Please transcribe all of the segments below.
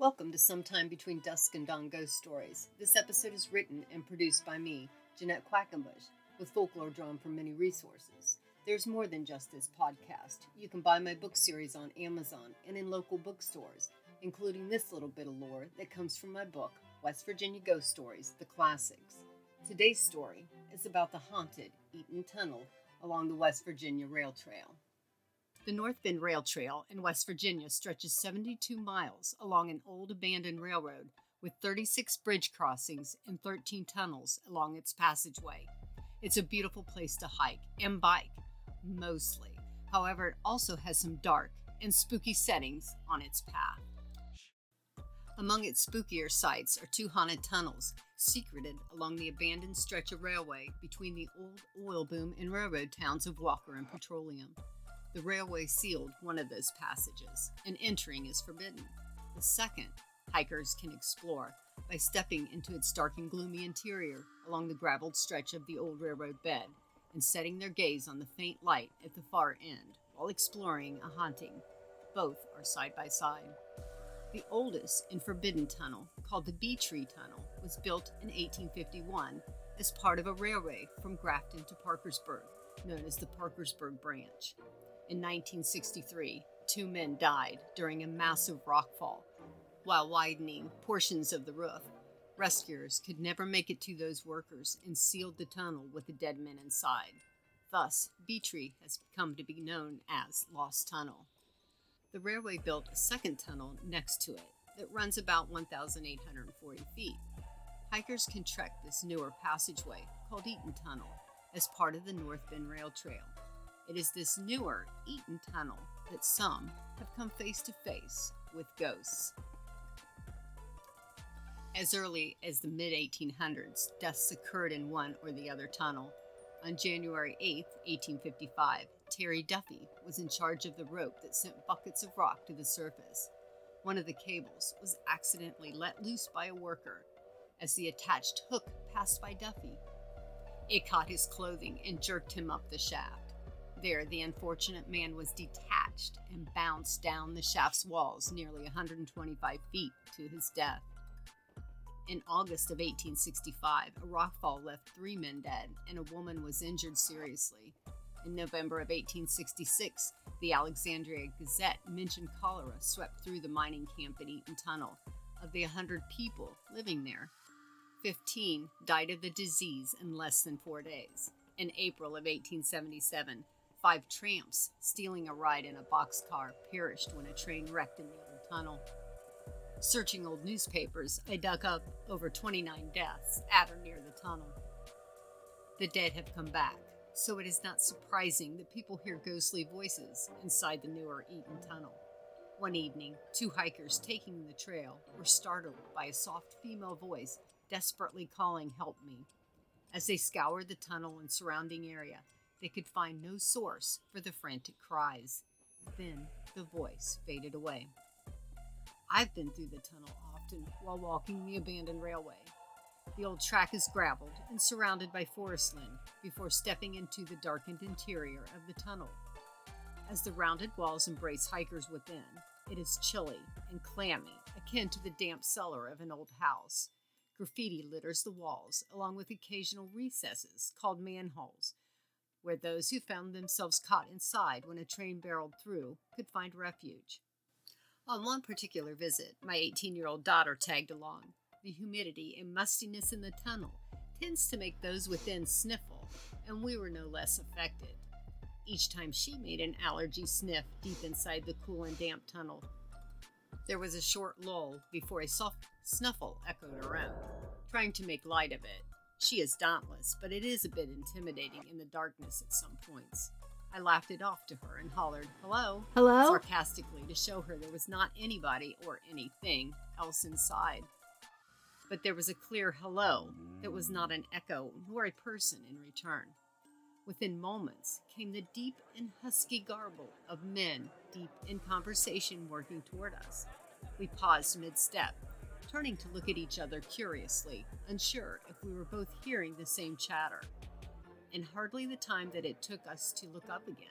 Welcome to Sometime Between Dusk and Dawn Ghost Stories. This episode is written and produced by me, Jeanette Quackenbush, with folklore drawn from many resources. There's more than just this podcast. You can buy my book series on Amazon and in local bookstores, including this little bit of lore that comes from my book, West Virginia Ghost Stories The Classics. Today's story is about the haunted Eaton Tunnel along the West Virginia Rail Trail. The North Bend Rail Trail in West Virginia stretches 72 miles along an old abandoned railroad with 36 bridge crossings and 13 tunnels along its passageway. It's a beautiful place to hike and bike, mostly. However, it also has some dark and spooky settings on its path. Among its spookier sites are two haunted tunnels secreted along the abandoned stretch of railway between the old oil boom and railroad towns of Walker and Petroleum. The railway sealed one of those passages, and entering is forbidden. The second, hikers can explore by stepping into its dark and gloomy interior along the graveled stretch of the old railroad bed and setting their gaze on the faint light at the far end while exploring a haunting. Both are side by side. The oldest and forbidden tunnel, called the Bee Tree Tunnel, was built in 1851 as part of a railway from Grafton to Parkersburg, known as the Parkersburg Branch. In 1963, two men died during a massive rockfall while widening portions of the roof. Rescuers could never make it to those workers and sealed the tunnel with the dead men inside. Thus, Tree has come to be known as Lost Tunnel. The railway built a second tunnel next to it that runs about 1,840 feet. Hikers can trek this newer passageway called Eaton Tunnel as part of the North Bend Rail Trail. It is this newer Eaton Tunnel that some have come face to face with ghosts. As early as the mid 1800s, deaths occurred in one or the other tunnel. On January 8, 1855, Terry Duffy was in charge of the rope that sent buckets of rock to the surface. One of the cables was accidentally let loose by a worker as the attached hook passed by Duffy. It caught his clothing and jerked him up the shaft. There, the unfortunate man was detached and bounced down the shaft's walls nearly 125 feet to his death. In August of 1865, a rockfall left three men dead and a woman was injured seriously. In November of 1866, the Alexandria Gazette mentioned cholera swept through the mining camp at Eaton Tunnel. Of the 100 people living there, 15 died of the disease in less than four days. In April of 1877, Five tramps stealing a ride in a boxcar perished when a train wrecked in the old tunnel. Searching old newspapers, I dug up over 29 deaths at or near the tunnel. The dead have come back, so it is not surprising that people hear ghostly voices inside the newer Eaton Tunnel. One evening, two hikers taking the trail were startled by a soft female voice desperately calling, Help me. As they scoured the tunnel and surrounding area, they could find no source for the frantic cries. Then the voice faded away. I've been through the tunnel often while walking the abandoned railway. The old track is graveled and surrounded by forest land before stepping into the darkened interior of the tunnel. As the rounded walls embrace hikers within, it is chilly and clammy, akin to the damp cellar of an old house. Graffiti litters the walls, along with occasional recesses called manholes, where those who found themselves caught inside when a train barreled through could find refuge. On one particular visit, my 18 year old daughter tagged along. The humidity and mustiness in the tunnel tends to make those within sniffle, and we were no less affected. Each time she made an allergy sniff deep inside the cool and damp tunnel, there was a short lull before a soft snuffle echoed around. Trying to make light of it, she is dauntless, but it is a bit intimidating in the darkness at some points. I laughed it off to her and hollered, Hello? Hello? sarcastically to show her there was not anybody or anything else inside. But there was a clear hello that was not an echo nor a person in return. Within moments came the deep and husky garble of men deep in conversation working toward us. We paused mid step turning to look at each other curiously, unsure if we were both hearing the same chatter. In hardly the time that it took us to look up again,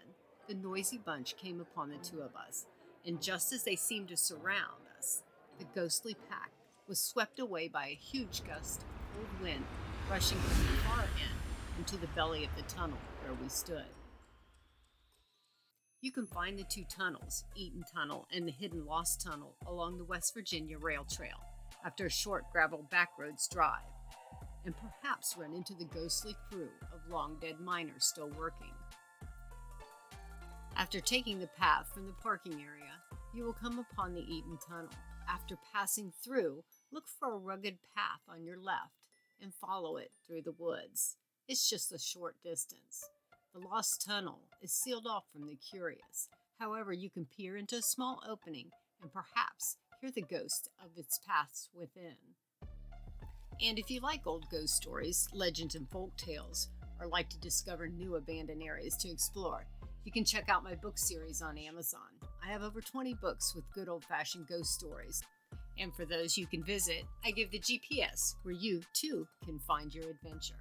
the noisy bunch came upon the two of us, and just as they seemed to surround us, the ghostly pack was swept away by a huge gust of cold wind rushing from the far end into the belly of the tunnel where we stood. You can find the two tunnels, Eaton Tunnel and the Hidden Lost Tunnel, along the West Virginia Rail Trail after a short gravel backroads drive, and perhaps run into the ghostly crew of long dead miners still working. After taking the path from the parking area, you will come upon the Eaton Tunnel. After passing through, look for a rugged path on your left and follow it through the woods. It's just a short distance. The lost tunnel is sealed off from the curious. However, you can peer into a small opening and perhaps hear the ghost of its paths within. And if you like old ghost stories, legends, and folk tales, or like to discover new abandoned areas to explore, you can check out my book series on Amazon. I have over 20 books with good old fashioned ghost stories. And for those you can visit, I give the GPS where you too can find your adventure.